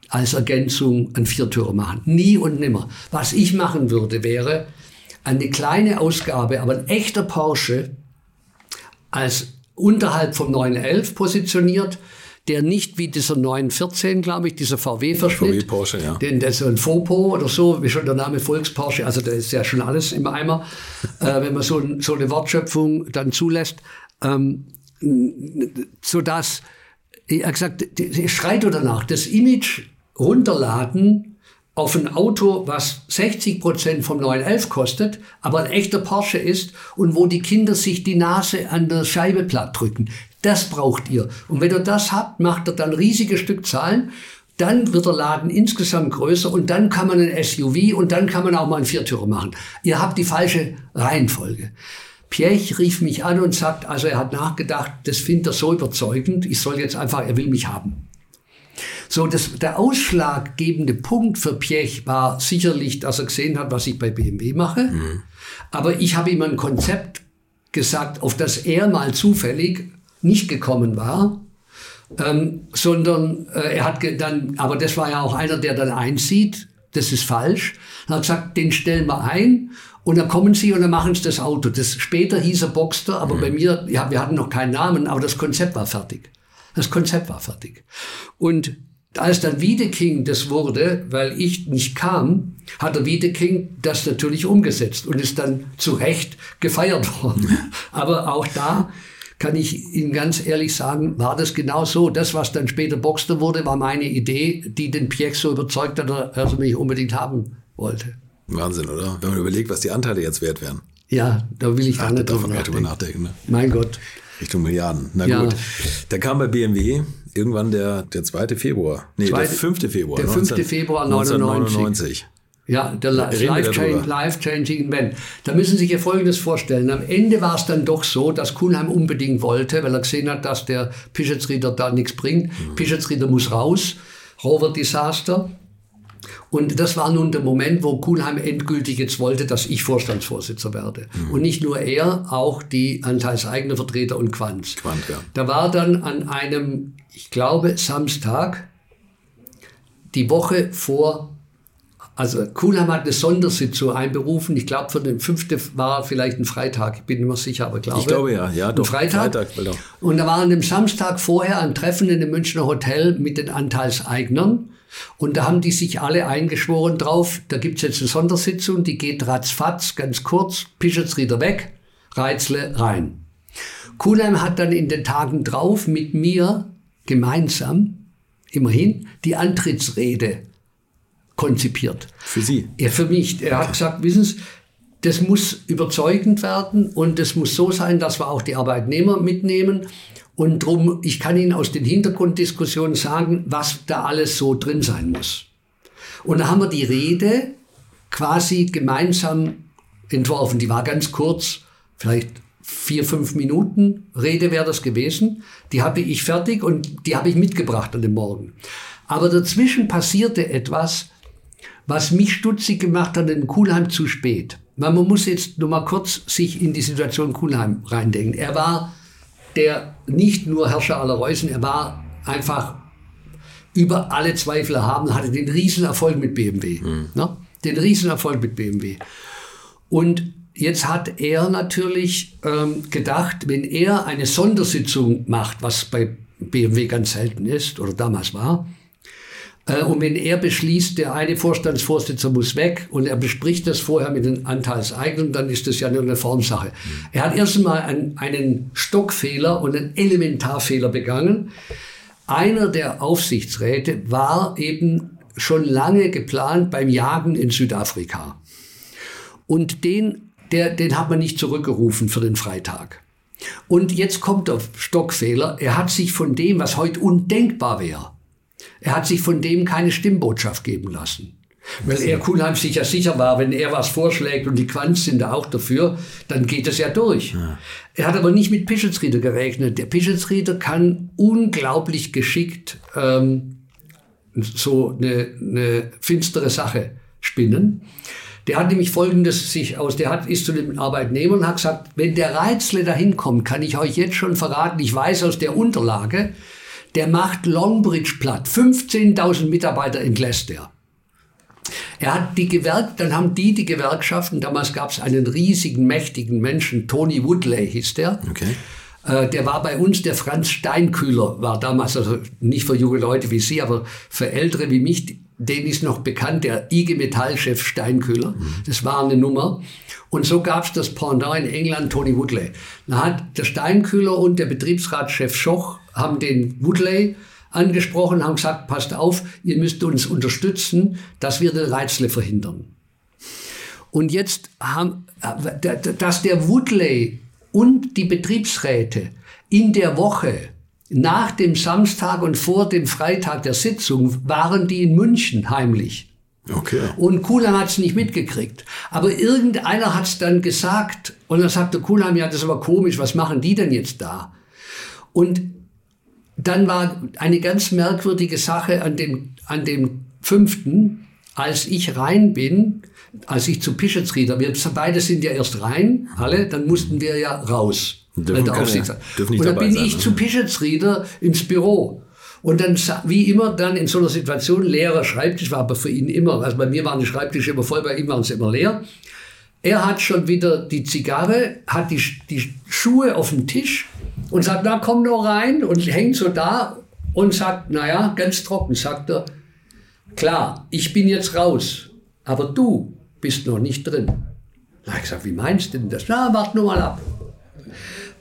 als Ergänzung ein Viertürer machen. Nie und nimmer. Was ich machen würde, wäre eine kleine Ausgabe, aber ein echter Porsche als unterhalb vom 911 positioniert, der nicht wie dieser 914, glaube ich, dieser VW-Verschnitt, VW Porsche, ja. den, der ist so ein Fopo oder so, wie schon der Name Volks-Porsche, also da ist ja schon alles im Eimer, äh, wenn man so, so eine Wortschöpfung dann zulässt, ähm, so dass er hat gesagt, schreit danach, das Image runterladen auf ein Auto, was 60 Prozent vom 911 kostet, aber ein echter Porsche ist und wo die Kinder sich die Nase an der Scheibe platt drücken. Das braucht ihr. Und wenn ihr das habt, macht ihr dann riesige Stückzahlen. Dann wird der Laden insgesamt größer und dann kann man ein SUV und dann kann man auch mal einen Viertürer machen. Ihr habt die falsche Reihenfolge. Piech rief mich an und sagt, also er hat nachgedacht, das findet er so überzeugend, ich soll jetzt einfach, er will mich haben. So, das, der ausschlaggebende Punkt für Piech war sicherlich, dass er gesehen hat, was ich bei BMW mache. Mhm. Aber ich habe ihm ein Konzept gesagt, auf das er mal zufällig nicht gekommen war, ähm, sondern äh, er hat dann, aber das war ja auch einer, der dann einsieht, das ist falsch. Er hat gesagt, den stellen wir ein und dann kommen sie und dann machen sie das Auto. Das später hieß er Boxster, aber mhm. bei mir, ja, wir hatten noch keinen Namen, aber das Konzept war fertig. Das Konzept war fertig. Und als dann Wiedeking das wurde, weil ich nicht kam, hat der Wiedeking das natürlich umgesetzt und ist dann zu Recht gefeiert worden. Aber auch da kann ich Ihnen ganz ehrlich sagen, war das genau so. Das, was dann später Boxster wurde, war meine Idee, die den Piech so überzeugt hat, dass er mich unbedingt haben wollte. Wahnsinn, oder? Wenn man überlegt, was die Anteile jetzt wert wären. Ja, da will ich gar nicht drüber drüber nachdenken. Ne? Mein Gott. Richtung Milliarden. Na Ja. gut. Da kam bei BMW irgendwann der, der 2. Februar. Nee, der Zweite- 5. Februar. der 5. Februar 1999. Ja, der Life-Changing. Life Event. Da müssen Sie sich ja Folgendes vorstellen. Am Ende war es dann doch so, dass Kuhnheim unbedingt wollte, weil er gesehen hat, dass der Pischetsrieder da nichts bringt. Mhm. Pischetsrieder muss raus. Rover Disaster. Und das war nun der Moment, wo Kuhnheim endgültig jetzt wollte, dass ich Vorstandsvorsitzender werde. Mhm. Und nicht nur er, auch die anteilseigene Vertreter und Quanz. Quandt, ja. Da war dann an einem, ich glaube, Samstag, die Woche vor, also Kuhnheim hat eine Sondersitzung einberufen. Ich glaube, für den fünften war vielleicht ein Freitag. Ich bin nicht mehr sicher, aber glaube. Ich glaube ja, ja, ein doch. Freitag. Freitag, doch- Und da war an dem Samstag vorher ein Treffen in dem Münchner Hotel mit den Anteilseignern. Und da haben die sich alle eingeschworen drauf, da gibt's jetzt eine Sondersitzung, die geht ratzfatz, ganz kurz, Pischetsrieder weg, Reitzle rein. Kuhnheim hat dann in den Tagen drauf mit mir gemeinsam, immerhin, die Antrittsrede konzipiert. Für Sie. Er für mich. Er hat gesagt, wissen Sie, das muss überzeugend werden und es muss so sein, dass wir auch die Arbeitnehmer mitnehmen. Und drum, ich kann Ihnen aus den Hintergrunddiskussionen sagen, was da alles so drin sein muss. Und da haben wir die Rede quasi gemeinsam entworfen. Die war ganz kurz, vielleicht vier, fünf Minuten Rede wäre das gewesen. Die habe ich fertig und die habe ich mitgebracht an dem Morgen. Aber dazwischen passierte etwas, was mich stutzig gemacht hat in Kuhlheim zu spät. Man muss jetzt nur mal kurz sich in die Situation Kuhlheim reindenken. Er war der nicht nur Herrscher aller Reußen, er war einfach über alle Zweifel erhaben, hatte den Riesenerfolg mit BMW. Ne? Den Riesenerfolg mit BMW. Und jetzt hat er natürlich ähm, gedacht, wenn er eine Sondersitzung macht, was bei BMW ganz selten ist oder damals war, und wenn er beschließt, der eine Vorstandsvorsitzende muss weg und er bespricht das vorher mit den Anteilseignern, dann ist das ja nur eine Formsache. Er hat erst einmal einen, einen Stockfehler und einen Elementarfehler begangen. Einer der Aufsichtsräte war eben schon lange geplant beim Jagen in Südafrika. Und den, der, den hat man nicht zurückgerufen für den Freitag. Und jetzt kommt der Stockfehler. Er hat sich von dem, was heute undenkbar wäre, er hat sich von dem keine Stimmbotschaft geben lassen. Weil er Kuhlheim sich ja sicher war, wenn er was vorschlägt und die Quanz sind da auch dafür, dann geht es ja durch. Er hat aber nicht mit Pischetsrieder gerechnet. Der Pischetsrieder kann unglaublich geschickt ähm, so eine, eine finstere Sache spinnen. Der hat nämlich Folgendes sich aus, der hat, ist zu den Arbeitnehmern und hat gesagt, wenn der Reizle da hinkommt, kann ich euch jetzt schon verraten, ich weiß aus der Unterlage, der macht Longbridge platt. 15.000 Mitarbeiter entlässt er. Er hat die Gewerk, dann haben die die Gewerkschaften, damals gab es einen riesigen, mächtigen Menschen, Tony Woodley hieß der. Okay. Äh, der war bei uns, der Franz Steinkühler war damals, also nicht für junge Leute wie Sie, aber für Ältere wie mich, den ist noch bekannt, der IG Metall-Chef Steinkühler. Das war eine Nummer. Und so gab es das Pendant in England, Tony Woodley. Da hat der Steinkühler und der Betriebsratschef Schoch haben den Woodley angesprochen, haben gesagt, passt auf, ihr müsst uns unterstützen, dass wir den Reizle verhindern. Und jetzt haben, dass der Woodley und die Betriebsräte in der Woche nach dem Samstag und vor dem Freitag der Sitzung waren die in München heimlich. Okay. Und Kuhlheim hat es nicht mitgekriegt. Aber irgendeiner hat es dann gesagt. Und dann sagte Kuhlheim, ja, das ist aber komisch, was machen die denn jetzt da? Und dann war eine ganz merkwürdige Sache an dem, an dem fünften, als ich rein bin, als ich zu Pischetsrieder, wir beide sind ja erst rein, alle, dann mussten wir ja raus. Dürfen weil der Aufsichtsrat- dürfen nicht Und dann bin sein, ich ne? zu Pischetsrieder ins Büro. Und dann, wie immer, dann in so einer Situation, leerer Schreibtisch war aber für ihn immer, also bei mir waren die Schreibtische immer voll, bei ihm waren sie immer leer. Er hat schon wieder die Zigarre, hat die, die Schuhe auf dem Tisch und sagt, na komm nur rein und hängt so da und sagt, naja, ganz trocken, sagt er, klar, ich bin jetzt raus, aber du bist noch nicht drin. Habe ich gesagt, wie meinst du denn das? Na, wart nur mal ab.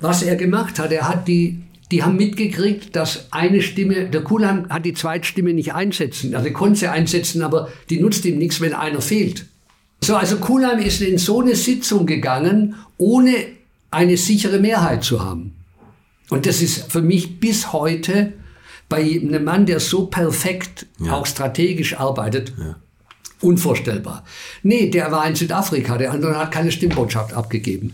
was er gemacht hat, er hat die, die haben mitgekriegt, dass eine Stimme, der Kuhlheim hat die Zweitstimme nicht einsetzen. Also konnte sie einsetzen, aber die nutzt ihm nichts, wenn einer fehlt. So, also Kuhlheim ist in so eine Sitzung gegangen, ohne eine sichere Mehrheit zu haben. Und das ist für mich bis heute bei einem Mann, der so perfekt ja. auch strategisch arbeitet, ja. unvorstellbar. Nee, der war in Südafrika, der andere hat keine Stimmbotschaft abgegeben.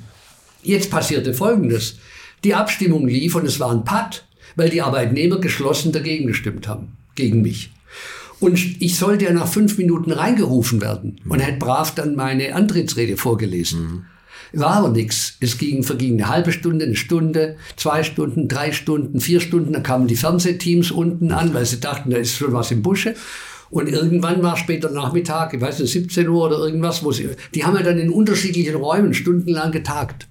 Jetzt passierte Folgendes. Die Abstimmung lief und es war ein Patt, weil die Arbeitnehmer geschlossen dagegen gestimmt haben, gegen mich. Und ich sollte ja nach fünf Minuten reingerufen werden und hätte brav dann meine Antrittsrede vorgelesen. Mhm. War aber nichts. Es ging, verging eine halbe Stunde, eine Stunde, zwei Stunden, drei Stunden, vier Stunden. Da kamen die Fernsehteams unten an, weil sie dachten, da ist schon was im Busche. Und irgendwann war später Nachmittag, ich weiß nicht, 17 Uhr oder irgendwas, wo sie, die haben ja dann in unterschiedlichen Räumen stundenlang getagt.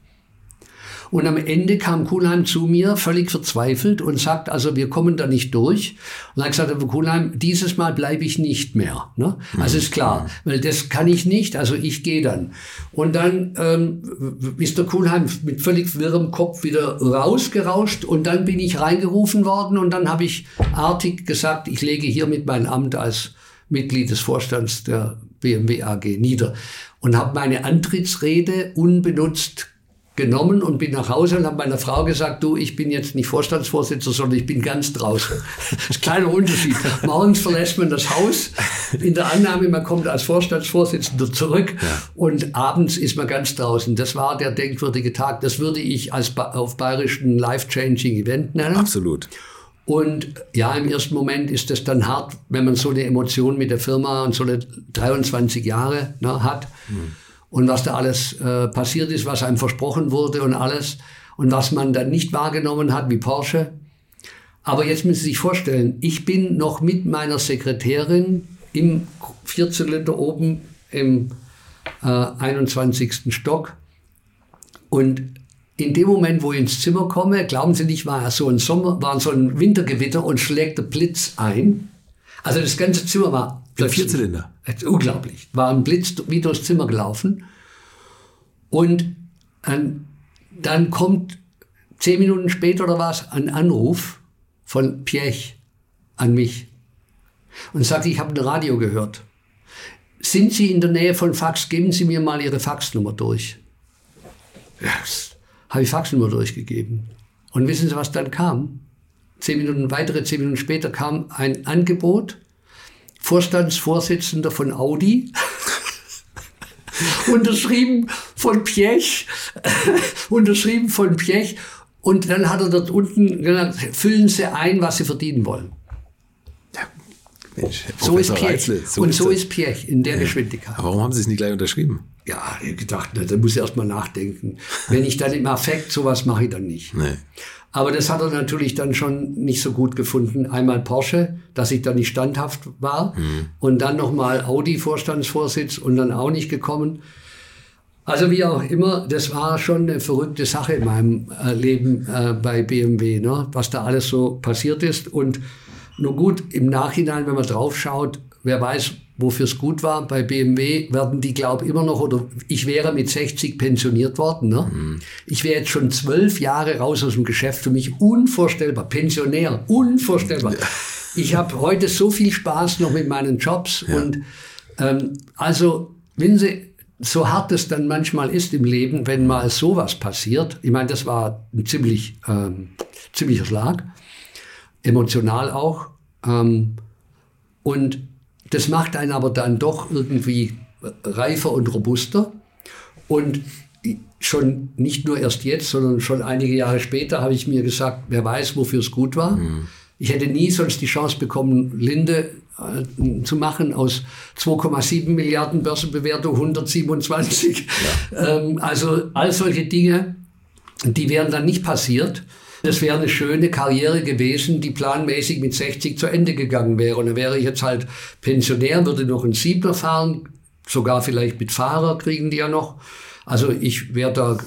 Und am Ende kam Kuhlheim zu mir, völlig verzweifelt und sagt, also wir kommen da nicht durch. Und dann gesagt, aber Kuhlheim, dieses Mal bleibe ich nicht mehr. Ne? Also ist klar, weil das kann ich nicht, also ich gehe dann. Und dann ähm, ist der Kuhlheim mit völlig wirrem Kopf wieder rausgerauscht und dann bin ich reingerufen worden und dann habe ich artig gesagt, ich lege hiermit mein Amt als Mitglied des Vorstands der BMW AG nieder und habe meine Antrittsrede unbenutzt genommen und bin nach Hause und habe meiner Frau gesagt, du, ich bin jetzt nicht Vorstandsvorsitzender, sondern ich bin ganz draußen. Das ist ein kleiner Unterschied. Morgens verlässt man das Haus in der Annahme, man kommt als Vorstandsvorsitzender zurück ja. und abends ist man ganz draußen. Das war der denkwürdige Tag. Das würde ich als auf bayerischen life-changing Event nennen. Absolut. Und ja, im ersten Moment ist das dann hart, wenn man so eine Emotion mit der Firma und so eine 23 Jahre ne, hat. Mhm und was da alles äh, passiert ist, was einem versprochen wurde und alles und was man dann nicht wahrgenommen hat, wie Porsche. Aber jetzt müssen Sie sich vorstellen, ich bin noch mit meiner Sekretärin im Vierzylinder oben im äh, 21. Stock und in dem Moment, wo ich ins Zimmer komme, glauben Sie nicht, war so ein Sommer, war so ein Wintergewitter und schlägt der Blitz ein. Also das ganze Zimmer war der Vierzylinder. Unglaublich. War ein Blitz wie durchs Zimmer gelaufen. Und ähm, dann kommt zehn Minuten später oder was ein Anruf von Piech an mich und sagt, ich habe ein Radio gehört. Sind Sie in der Nähe von Fax? Geben Sie mir mal Ihre Faxnummer durch. Ja, habe ich Faxnummer durchgegeben. Und wissen Sie, was dann kam? Zehn Minuten, weitere zehn Minuten später kam ein Angebot Vorstandsvorsitzender von Audi. unterschrieben von Piech, unterschrieben von Piech. Und dann hat er dort unten gesagt, füllen Sie ein, was Sie verdienen wollen. Ja, Mensch, so ist Piech. so und ist so ist Piech in der ja. Geschwindigkeit. Aber warum haben Sie es nicht gleich unterschrieben? Ja, ich gedacht, da muss ich erst mal nachdenken. Wenn ich dann im Affekt sowas mache, ich dann nicht. Nee. Aber das hat er natürlich dann schon nicht so gut gefunden. Einmal Porsche, dass ich da nicht standhaft war. Mhm. Und dann nochmal Audi-Vorstandsvorsitz und dann auch nicht gekommen. Also wie auch immer, das war schon eine verrückte Sache in meinem äh, Leben äh, bei BMW, ne? was da alles so passiert ist. Und nur gut, im Nachhinein, wenn man drauf schaut, wer weiß, wofür es gut war. Bei BMW werden die, glaube ich, immer noch, oder ich wäre mit 60 pensioniert worden. Ne? Mhm. Ich wäre jetzt schon zwölf Jahre raus aus dem Geschäft. Für mich unvorstellbar. Pensionär, unvorstellbar. Ja. Ich habe heute so viel Spaß noch mit meinen Jobs. Ja. Und ähm, also, wenn Sie, so hart es dann manchmal ist im Leben, wenn mal sowas passiert, ich meine, das war ein ziemlich, ähm, ziemlicher Schlag, emotional auch. Ähm, und das macht einen aber dann doch irgendwie reifer und robuster. Und schon nicht nur erst jetzt, sondern schon einige Jahre später habe ich mir gesagt, wer weiß, wofür es gut war. Mhm. Ich hätte nie sonst die Chance bekommen, Linde äh, zu machen aus 2,7 Milliarden Börsenbewertung 127. Ja. Ähm, also all solche Dinge, die wären dann nicht passiert. Das wäre eine schöne Karriere gewesen, die planmäßig mit 60 zu Ende gegangen wäre. Und dann wäre ich jetzt halt Pensionär, würde noch einen Siebner fahren, sogar vielleicht mit Fahrer kriegen die ja noch. Also ich wäre da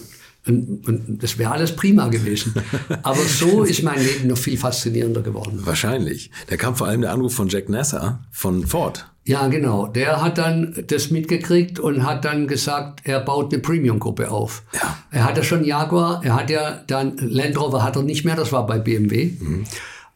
Und, und das wäre alles prima gewesen. Aber so ist mein Leben noch viel faszinierender geworden. Wahrscheinlich. Da kam vor allem der Anruf von Jack Nasser von Ford. Ja, genau. Der hat dann das mitgekriegt und hat dann gesagt, er baut eine Premium-Gruppe auf. Ja. Er hatte schon Jaguar, er hat ja dann Land Rover hat er nicht mehr, das war bei BMW. Mhm.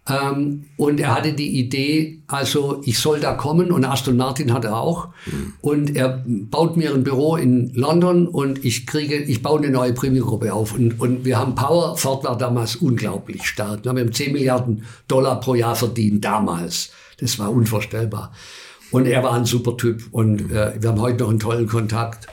Ähm, und er hatte die Idee, also ich soll da kommen und Aston Martin hatte auch. Mhm. Und er baut mir ein Büro in London und ich kriege, ich baue eine neue Premium-Gruppe auf. Und, und wir haben Power, Ford war damals unglaublich stark. Wir haben 10 Milliarden Dollar pro Jahr verdient, damals. Das war unvorstellbar. Und er war ein super Typ und äh, wir haben heute noch einen tollen Kontakt.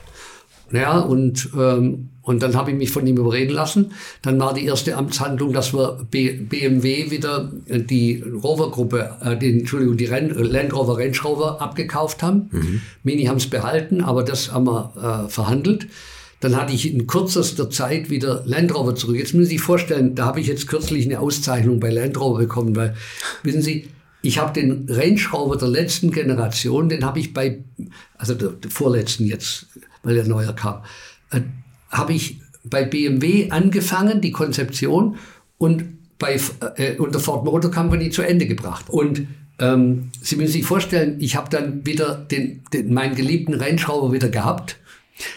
Ja, und, ähm, und dann habe ich mich von ihm überreden lassen. Dann war die erste Amtshandlung, dass wir B BMW wieder äh, die Rover-Gruppe, äh, die, Entschuldigung, die Ren Land Rover Range Rover abgekauft haben. Mhm. Mini haben es behalten, aber das haben wir äh, verhandelt. Dann hatte ich in kürzester Zeit wieder Land Rover zurück. Jetzt müssen Sie sich vorstellen, da habe ich jetzt kürzlich eine Auszeichnung bei Land Rover bekommen, weil, wissen Sie, ich habe den Rover der letzten Generation, den habe ich bei, also der, der vorletzten jetzt, weil der neuer kam, äh, habe ich bei BMW angefangen, die Konzeption, und bei äh, unter Ford Motor Company zu Ende gebracht. Und ähm, Sie müssen sich vorstellen, ich habe dann wieder den, den, meinen geliebten Rover wieder gehabt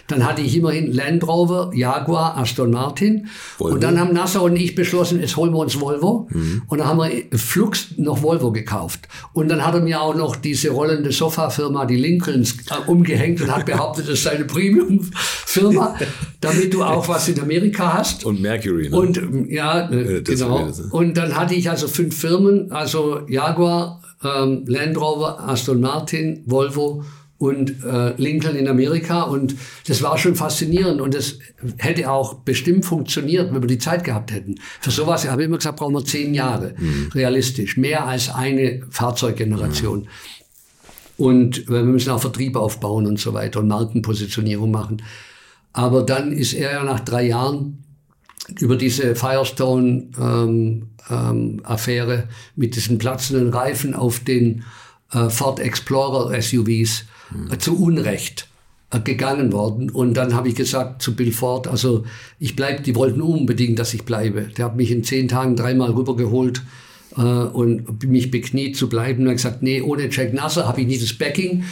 dann hatte ich immerhin Land Rover, Jaguar, Aston Martin. Volvo. Und dann haben Nasser und ich beschlossen, jetzt holen wir uns Volvo. Mhm. Und dann haben wir Flux noch Volvo gekauft. Und dann hat er mir auch noch diese rollende Sofafirma, die Lincolns, äh, umgehängt und hat behauptet, das sei eine Premium-Firma, damit du auch was in Amerika hast. Und Mercury. Ne? Und ja, äh, genau. Und dann hatte ich also fünf Firmen, also Jaguar, ähm, Land Rover, Aston Martin, Volvo und äh, Lincoln in Amerika. Und das war schon faszinierend. Und das hätte auch bestimmt funktioniert, wenn wir die Zeit gehabt hätten. Für sowas, ich habe immer gesagt, brauchen wir zehn Jahre, mhm. realistisch. Mehr als eine Fahrzeuggeneration. Mhm. Und wir müssen auch Vertrieb aufbauen und so weiter und Markenpositionierung machen. Aber dann ist er ja nach drei Jahren über diese Firestone-Affäre ähm, ähm, mit diesen platzenden Reifen auf den äh, Ford Explorer SUVs. Zu Unrecht äh, gegangen worden. Und dann habe ich gesagt zu Bill Ford, also ich bleibe, die wollten unbedingt, dass ich bleibe. Der hat mich in zehn Tagen dreimal rübergeholt äh, und mich bekniet zu bleiben. Und er gesagt, nee, ohne Jack Nasser habe ich nicht das Backing.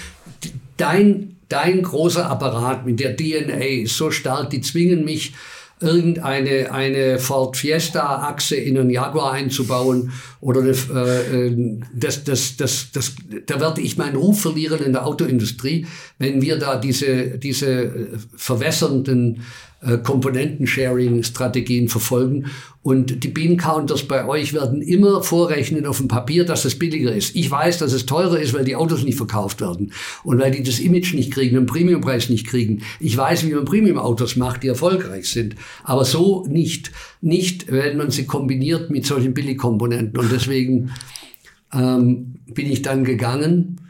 Dein, dein großer Apparat mit der DNA ist so stark, die zwingen mich, irgendeine eine Ford Fiesta-Achse in einen Jaguar einzubauen oder eine, äh, äh, das, das, das, das, da werde ich meinen Ruf verlieren in der Autoindustrie, wenn wir da diese, diese verwässernden äh, Komponenten-Sharing-Strategien verfolgen. Und die Bean-Counters bei euch werden immer vorrechnen auf dem Papier, dass es billiger ist. Ich weiß, dass es teurer ist, weil die Autos nicht verkauft werden und weil die das Image nicht kriegen, den Premiumpreis nicht kriegen. Ich weiß, wie man Premium-Autos macht, die erfolgreich sind. Aber so nicht. Nicht, wenn man sie kombiniert mit solchen Billigkomponenten. Und deswegen ähm, bin ich dann gegangen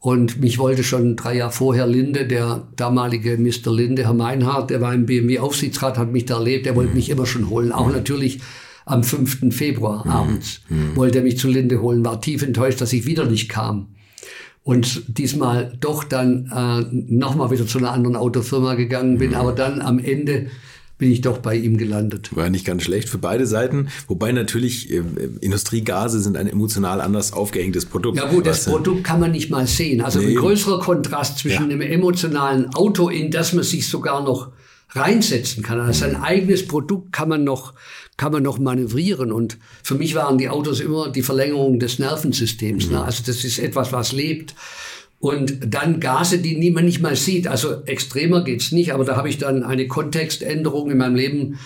und mich wollte schon drei Jahre vorher Linde, der damalige Mr. Linde, Herr Meinhardt, der war im BMW-Aufsichtsrat, hat mich da erlebt, der wollte mhm. mich immer schon holen. Auch natürlich am 5. Februar mhm. abends mhm. wollte er mich zu Linde holen, war tief enttäuscht, dass ich wieder nicht kam. Und diesmal doch dann äh, nochmal wieder zu einer anderen Autofirma gegangen bin, mhm. aber dann am Ende bin ich doch bei ihm gelandet. War nicht ganz schlecht für beide Seiten. Wobei natürlich äh, Industriegase sind ein emotional anders aufgehängtes Produkt. Ja gut, das Produkt kann man nicht mal sehen. Also nee. ein größerer Kontrast zwischen ja. einem emotionalen Auto, in das man sich sogar noch reinsetzen kann. Also ein eigenes Produkt kann man noch kann man noch manövrieren. Und für mich waren die Autos immer die Verlängerung des Nervensystems. Ne? Mhm. Ne? Also das ist etwas, was lebt. Und dann Gase, die man nicht mal sieht. Also extremer geht's nicht, aber da habe ich dann eine Kontextänderung in meinem Leben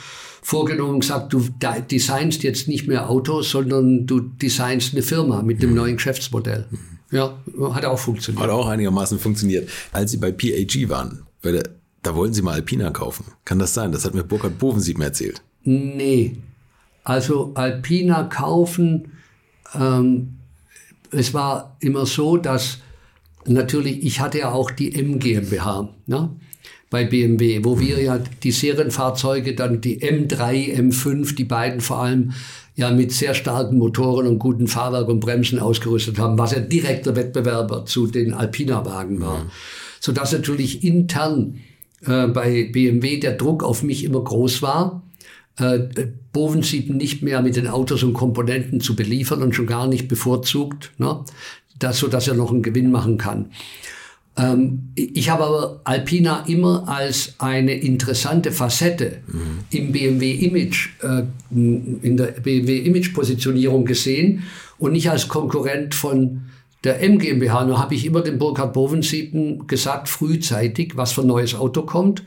vorgenommen und gesagt, du designst jetzt nicht mehr Autos, sondern du designst eine Firma mit dem mhm. neuen Geschäftsmodell. Mhm. Ja, hat auch funktioniert. Hat auch einigermaßen funktioniert. Als Sie bei PAG waren, der, da wollten Sie mal Alpina kaufen. Kann das sein? Das hat mir Burkhard Bovensieb mir erzählt. Nee. Also Alpina kaufen, ähm, es war immer so, dass natürlich, ich hatte ja auch die M GmbH ne, bei BMW, wo wir ja die Serienfahrzeuge, dann die M3, M5, die beiden vor allem, ja mit sehr starken Motoren und guten Fahrwerk und Bremsen ausgerüstet haben, was ja direkter Wettbewerber zu den Alpina-Wagen war. Mhm. Sodass natürlich intern äh, bei BMW der Druck auf mich immer groß war, äh, Bovensiepen nicht mehr mit den Autos und Komponenten zu beliefern und schon gar nicht bevorzugt, ne? Das, so dass er noch einen Gewinn machen kann. Ähm, ich habe aber Alpina immer als eine interessante Facette mhm. im BMW Image, äh, in der BMW Image Positionierung gesehen und nicht als Konkurrent von der M GmbH. Nur habe ich immer dem Burkhard Bovensiepen gesagt, frühzeitig, was für ein neues Auto kommt.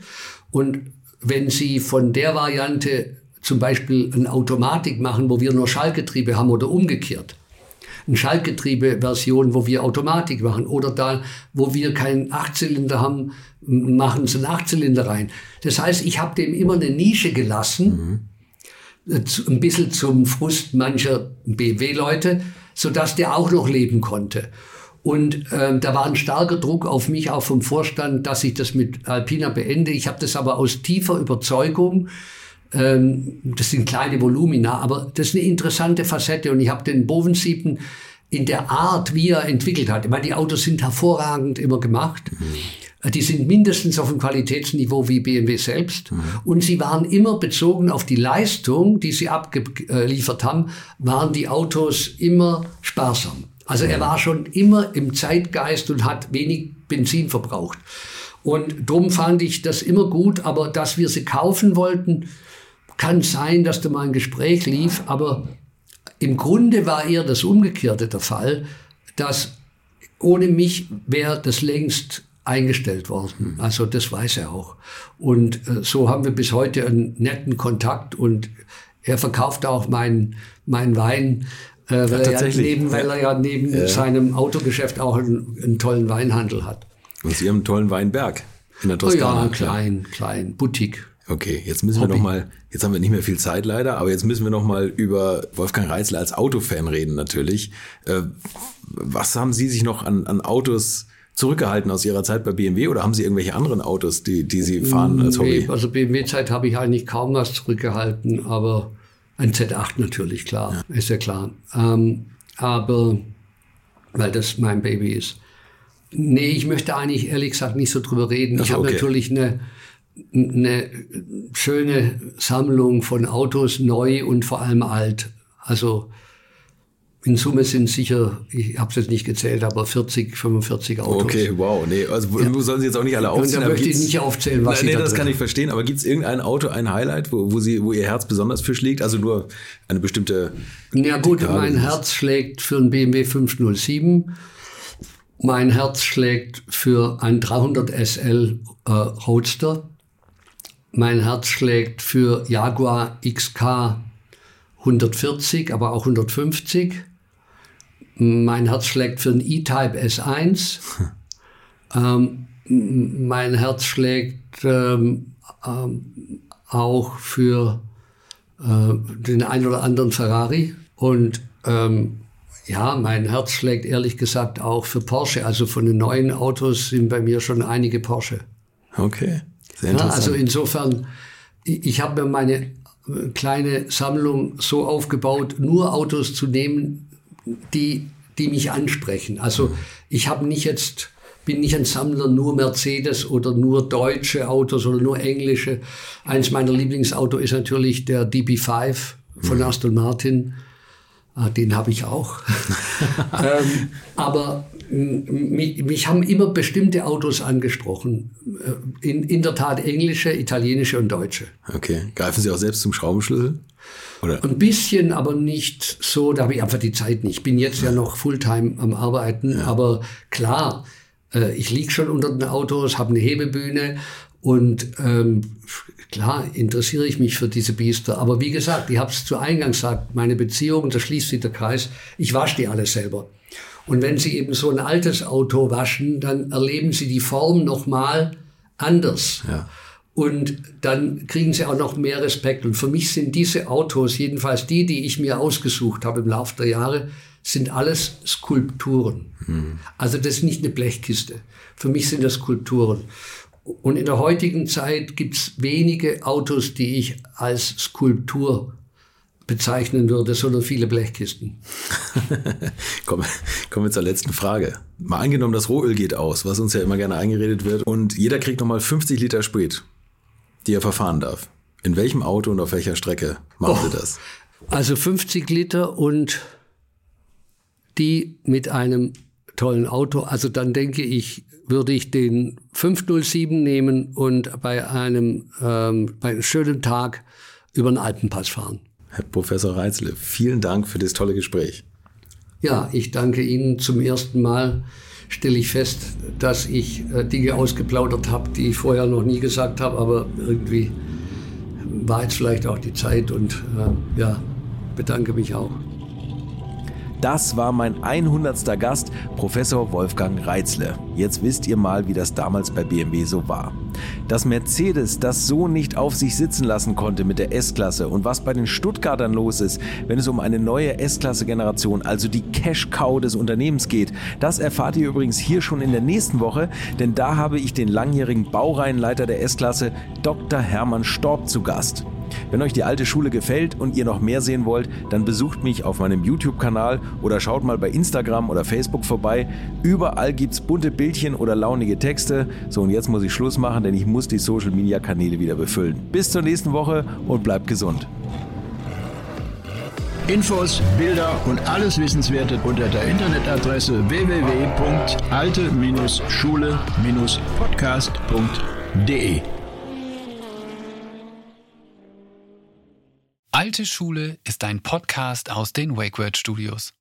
Und wenn Sie von der Variante zum Beispiel eine Automatik machen, wo wir nur Schaltgetriebe haben oder umgekehrt, eine Schaltgetriebe-Version, wo wir Automatik machen oder da, wo wir keinen Achtzylinder haben, machen sie einen Achtzylinder rein. Das heißt, ich habe dem immer eine Nische gelassen, mhm. ein bisschen zum Frust mancher BMW-Leute, sodass der auch noch leben konnte. Und äh, da war ein starker Druck auf mich, auch vom Vorstand, dass ich das mit Alpina beende. Ich habe das aber aus tiefer Überzeugung, ähm, das sind kleine Volumina, aber das ist eine interessante Facette. Und ich habe den Bovensiepen in der Art, wie er entwickelt hat. Ich meine, die Autos sind hervorragend immer gemacht. Mhm. Die sind mindestens auf dem Qualitätsniveau wie BMW selbst. Mhm. Und sie waren immer bezogen auf die Leistung, die sie abgeliefert haben, waren die Autos immer sparsam. Also er war schon immer im Zeitgeist und hat wenig Benzin verbraucht. Und drum fand ich das immer gut, aber dass wir sie kaufen wollten, kann sein, dass da mal ein Gespräch lief, aber im Grunde war eher das Umgekehrte der Fall, dass ohne mich wäre das längst eingestellt worden. Also das weiß er auch. Und äh, so haben wir bis heute einen netten Kontakt und er verkauft auch meinen mein Wein äh, weil, ja, er ja neben, weil er ja neben ja. seinem Autogeschäft auch einen, einen, tollen Weinhandel hat. Und Sie haben einen tollen Weinberg in der Toskana. Oh ja, klein, klein, Boutique. Okay, jetzt müssen Hobby. wir noch mal, jetzt haben wir nicht mehr viel Zeit leider, aber jetzt müssen wir noch mal über Wolfgang Reitzler als Autofan reden natürlich. Äh, was haben Sie sich noch an, an Autos zurückgehalten aus Ihrer Zeit bei BMW oder haben Sie irgendwelche anderen Autos, die, die Sie fahren als Hobby? Nee, also BMW-Zeit habe ich eigentlich kaum was zurückgehalten, aber ein Z8 natürlich, klar, ja. ist ja klar. Ähm, aber, weil das mein Baby ist. Nee, ich möchte eigentlich ehrlich gesagt nicht so drüber reden. Ich habe okay. natürlich eine, eine schöne Sammlung von Autos, neu und vor allem alt. Also in Summe sind sicher, ich habe es jetzt nicht gezählt, aber 40, 45 Autos. Okay, wow. Nee, also ja. sollen Sie jetzt auch nicht alle aufzählen. Und da möchte ich nicht aufzählen, was nein, nee, da das kann ich verstehen. Aber gibt es irgendein Auto, ein Highlight, wo, wo, Sie, wo Ihr Herz besonders für schlägt? Also nur eine bestimmte... Ja gut, mein Herz schlägt für einen BMW 507. Mein Herz schlägt für ein 300 SL äh, Roadster. Mein Herz schlägt für Jaguar XK 140, aber auch 150. Mein Herz schlägt für ein E-Type S1. ähm, mein Herz schlägt ähm, ähm, auch für äh, den ein oder anderen Ferrari. Und ähm, ja, mein Herz schlägt ehrlich gesagt auch für Porsche. Also von den neuen Autos sind bei mir schon einige Porsche. Okay. Ja, also insofern, ich, habe mir meine kleine Sammlung so aufgebaut, nur Autos zu nehmen, die, die mich ansprechen. Also ich habe nicht jetzt, bin nicht ein Sammler nur Mercedes oder nur deutsche Autos oder nur englische. Eins meiner Lieblingsautos ist natürlich der DB5 von mhm. Aston Martin. Ah, den habe ich auch. ähm, aber mich, mich, haben immer bestimmte Autos angesprochen. Äh, in, in der Tat englische, italienische und deutsche. Okay. Greifen Sie auch selbst zum Schraubenschlüssel? Oder? Ein bisschen, aber nicht so, da habe ich einfach die Zeit nicht. Ich bin jetzt ja noch Fulltime am Arbeiten, ja. aber klar, äh, ich liege schon unter den Autos, habe eine Hebebühne und ähm, klar interessiere ich mich für diese Biester. Aber wie gesagt, ich habe es zu Eingangs gesagt, meine Beziehung, da schließt sich der Kreis, ich wasche die alle selber. Und wenn Sie eben so ein altes Auto waschen, dann erleben Sie die Form nochmal anders. Ja. Und dann kriegen sie auch noch mehr Respekt. Und für mich sind diese Autos, jedenfalls die, die ich mir ausgesucht habe im Laufe der Jahre, sind alles Skulpturen. Mhm. Also das ist nicht eine Blechkiste. Für mich sind das Skulpturen. Und in der heutigen Zeit gibt es wenige Autos, die ich als Skulptur bezeichnen würde, sondern viele Blechkisten. kommen, kommen wir zur letzten Frage. Mal angenommen, das Rohöl geht aus, was uns ja immer gerne eingeredet wird, und jeder kriegt nochmal 50 Liter Sprit, die er verfahren darf. In welchem Auto und auf welcher Strecke machen Sie oh, das? Also 50 Liter und die mit einem tollen Auto. Also dann denke ich, würde ich den 507 nehmen und bei einem, ähm, bei einem schönen Tag über den Alpenpass fahren. Herr Professor Reitzle, vielen Dank für das tolle Gespräch. Ja, ich danke Ihnen zum ersten Mal. Stelle ich fest, dass ich äh, Dinge ausgeplaudert habe, die ich vorher noch nie gesagt habe, aber irgendwie war jetzt vielleicht auch die Zeit und äh, ja, bedanke mich auch. Das war mein 100. Gast, Professor Wolfgang Reitzle. Jetzt wisst ihr mal, wie das damals bei BMW so war. Dass Mercedes das so nicht auf sich sitzen lassen konnte mit der S-Klasse und was bei den Stuttgartern los ist, wenn es um eine neue S-Klasse-Generation, also die Cash-Cow des Unternehmens geht, das erfahrt ihr übrigens hier schon in der nächsten Woche, denn da habe ich den langjährigen Baureihenleiter der S-Klasse, Dr. Hermann Storb, zu Gast. Wenn euch die alte Schule gefällt und ihr noch mehr sehen wollt, dann besucht mich auf meinem YouTube-Kanal oder schaut mal bei Instagram oder Facebook vorbei. Überall gibt's bunte Bildchen oder launige Texte. So, und jetzt muss ich Schluss machen, denn ich muss die Social-Media-Kanäle wieder befüllen. Bis zur nächsten Woche und bleibt gesund. Infos, Bilder und alles Wissenswerte unter der Internetadresse www.alte-schule-podcast.de. Alte Schule ist ein Podcast aus den WakeWord Studios.